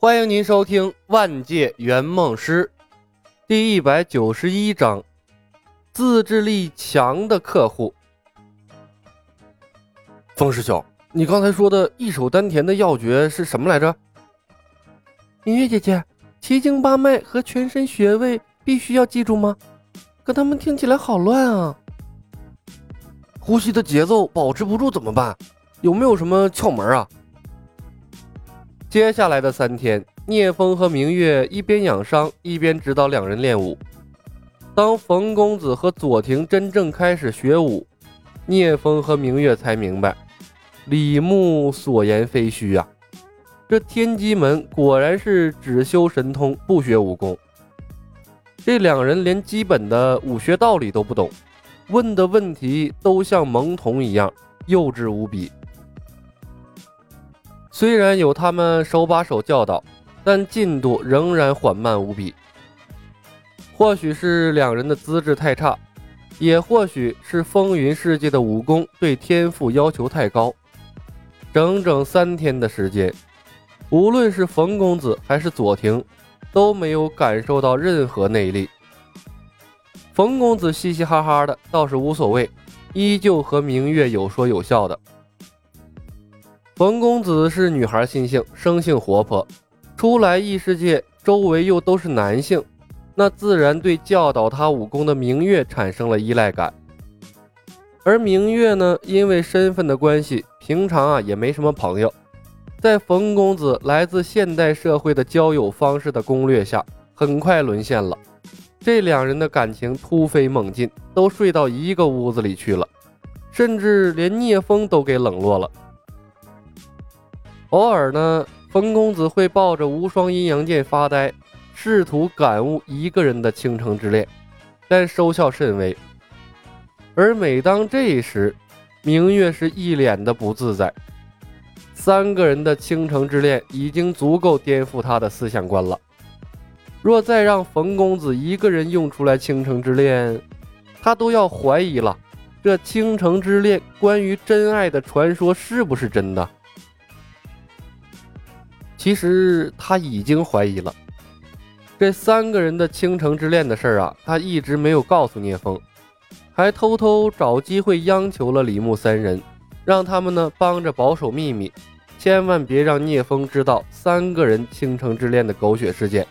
欢迎您收听《万界圆梦师》第一百九十一章：自制力强的客户。风师兄，你刚才说的一手丹田的要诀是什么来着？明月姐姐，七经八脉和全身穴位必须要记住吗？可他们听起来好乱啊！呼吸的节奏保持不住怎么办？有没有什么窍门啊？接下来的三天，聂风和明月一边养伤，一边指导两人练武。当冯公子和左庭真正开始学武，聂风和明月才明白，李牧所言非虚啊！这天机门果然是只修神通，不学武功。这两人连基本的武学道理都不懂，问的问题都像萌童一样幼稚无比。虽然有他们手把手教导，但进度仍然缓慢无比。或许是两人的资质太差，也或许是风云世界的武功对天赋要求太高。整整三天的时间，无论是冯公子还是左庭，都没有感受到任何内力。冯公子嘻嘻哈哈的，倒是无所谓，依旧和明月有说有笑的。冯公子是女孩心性，生性活泼，出来异世界，周围又都是男性，那自然对教导他武功的明月产生了依赖感。而明月呢，因为身份的关系，平常啊也没什么朋友，在冯公子来自现代社会的交友方式的攻略下，很快沦陷了。这两人的感情突飞猛进，都睡到一个屋子里去了，甚至连聂风都给冷落了。偶尔呢，冯公子会抱着无双阴阳剑发呆，试图感悟一个人的倾城之恋，但收效甚微。而每当这时，明月是一脸的不自在。三个人的倾城之恋已经足够颠覆他的思想观了，若再让冯公子一个人用出来倾城之恋，他都要怀疑了，这倾城之恋关于真爱的传说是不是真的？其实他已经怀疑了，这三个人的倾城之恋的事儿啊，他一直没有告诉聂风，还偷偷找机会央求了李牧三人，让他们呢帮着保守秘密，千万别让聂风知道三个人倾城之恋的狗血事件。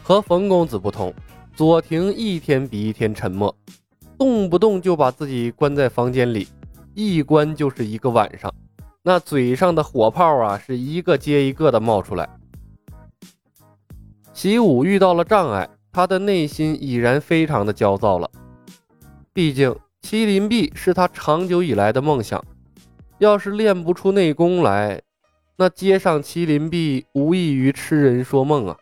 和冯公子不同，左庭一天比一天沉默，动不动就把自己关在房间里，一关就是一个晚上。那嘴上的火炮啊，是一个接一个的冒出来。习武遇到了障碍，他的内心已然非常的焦躁了。毕竟麒麟臂是他长久以来的梦想，要是练不出内功来，那接上麒麟臂无异于痴人说梦啊。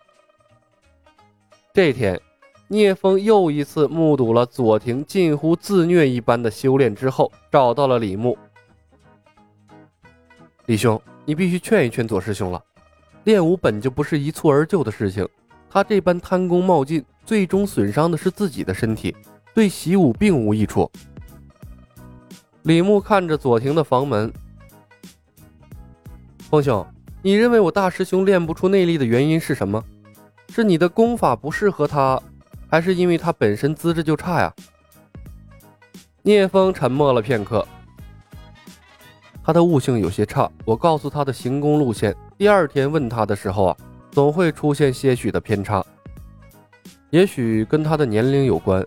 这天，聂风又一次目睹了左庭近乎自虐一般的修炼之后，找到了李牧。李兄，你必须劝一劝左师兄了。练武本就不是一蹴而就的事情，他这般贪功冒进，最终损伤的是自己的身体，对习武并无益处。李牧看着左庭的房门，风兄，你认为我大师兄练不出内力的原因是什么？是你的功法不适合他，还是因为他本身资质就差呀？聂风沉默了片刻。他的悟性有些差，我告诉他的行宫路线，第二天问他的时候啊，总会出现些许的偏差，也许跟他的年龄有关。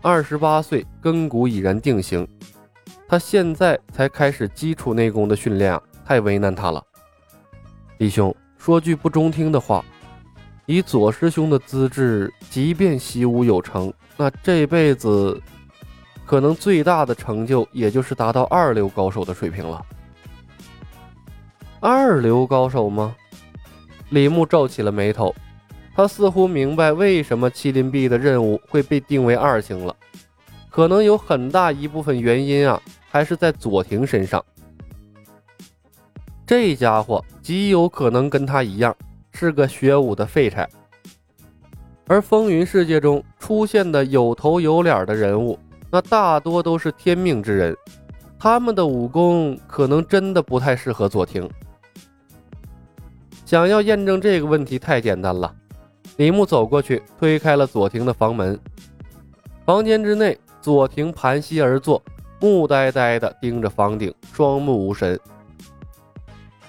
二十八岁，根骨已然定型，他现在才开始基础内功的训练啊，太为难他了。李兄，说句不中听的话，以左师兄的资质，即便习武有成，那这辈子。可能最大的成就，也就是达到二流高手的水平了。二流高手吗？李牧皱起了眉头，他似乎明白为什么麒麟臂的任务会被定为二星了。可能有很大一部分原因啊，还是在左庭身上。这家伙极有可能跟他一样，是个学武的废柴。而风云世界中出现的有头有脸的人物。那大多都是天命之人，他们的武功可能真的不太适合左庭。想要验证这个问题太简单了。李牧走过去，推开了左庭的房门。房间之内，左庭盘膝而坐，木呆呆地盯着房顶，双目无神。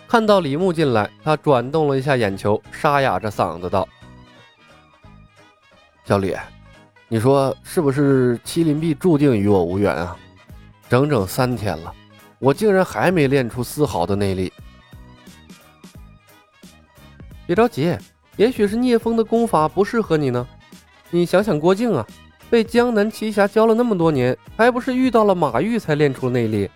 看到李牧进来，他转动了一下眼球，沙哑着嗓子道：“小李，你说是不是麒麟臂注定与我无缘啊？整整三天了，我竟然还没练出丝毫的内力。别着急。”也许是聂风的功法不适合你呢。你想想郭靖啊，被江南奇侠教了那么多年，还不是遇到了马玉才练出内力？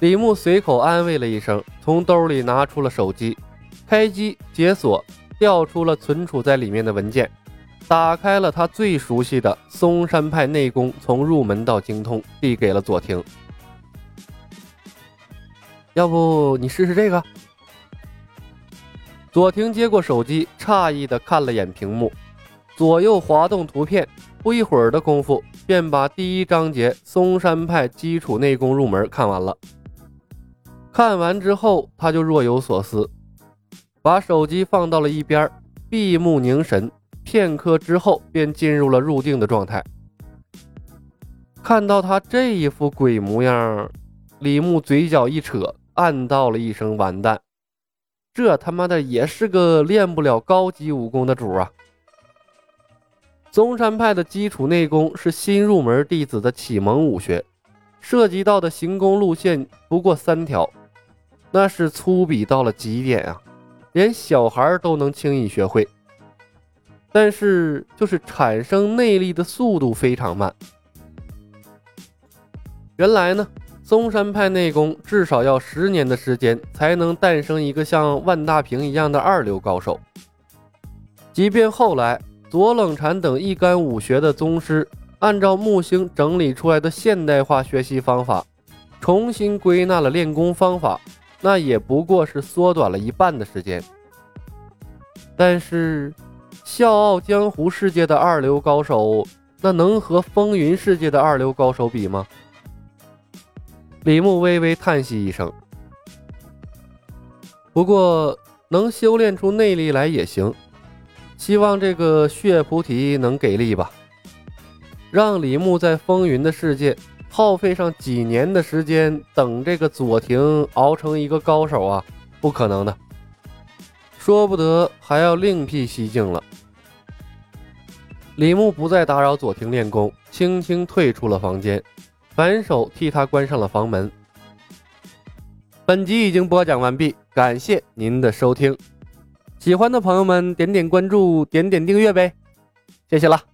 李牧随口安慰了一声，从兜里拿出了手机，开机解锁，调出了存储在里面的文件，打开了他最熟悉的嵩山派内功，从入门到精通，递给了左庭。要不你试试这个？左庭接过手机，诧异地看了眼屏幕，左右滑动图片，不一会儿的功夫，便把第一章节嵩山派基础内功入门看完了。看完之后，他就若有所思，把手机放到了一边，闭目凝神，片刻之后便进入了入定的状态。看到他这一副鬼模样，李牧嘴角一扯，暗道了一声：“完蛋。”这他妈的也是个练不了高级武功的主啊！嵩山派的基础内功是新入门弟子的启蒙武学，涉及到的行功路线不过三条，那是粗鄙到了极点啊，连小孩都能轻易学会。但是就是产生内力的速度非常慢。原来呢。嵩山派内功至少要十年的时间才能诞生一个像万大平一样的二流高手。即便后来左冷禅等一干武学的宗师按照木星整理出来的现代化学习方法，重新归纳了练功方法，那也不过是缩短了一半的时间。但是，笑傲江湖世界的二流高手，那能和风云世界的二流高手比吗？李牧微微叹息一声，不过能修炼出内力来也行，希望这个血菩提能给力吧。让李牧在风云的世界耗费上几年的时间，等这个左庭熬成一个高手啊，不可能的，说不得还要另辟蹊径了。李牧不再打扰左庭练功，轻轻退出了房间。反手替他关上了房门。本集已经播讲完毕，感谢您的收听。喜欢的朋友们点点关注，点点订阅呗，谢谢了。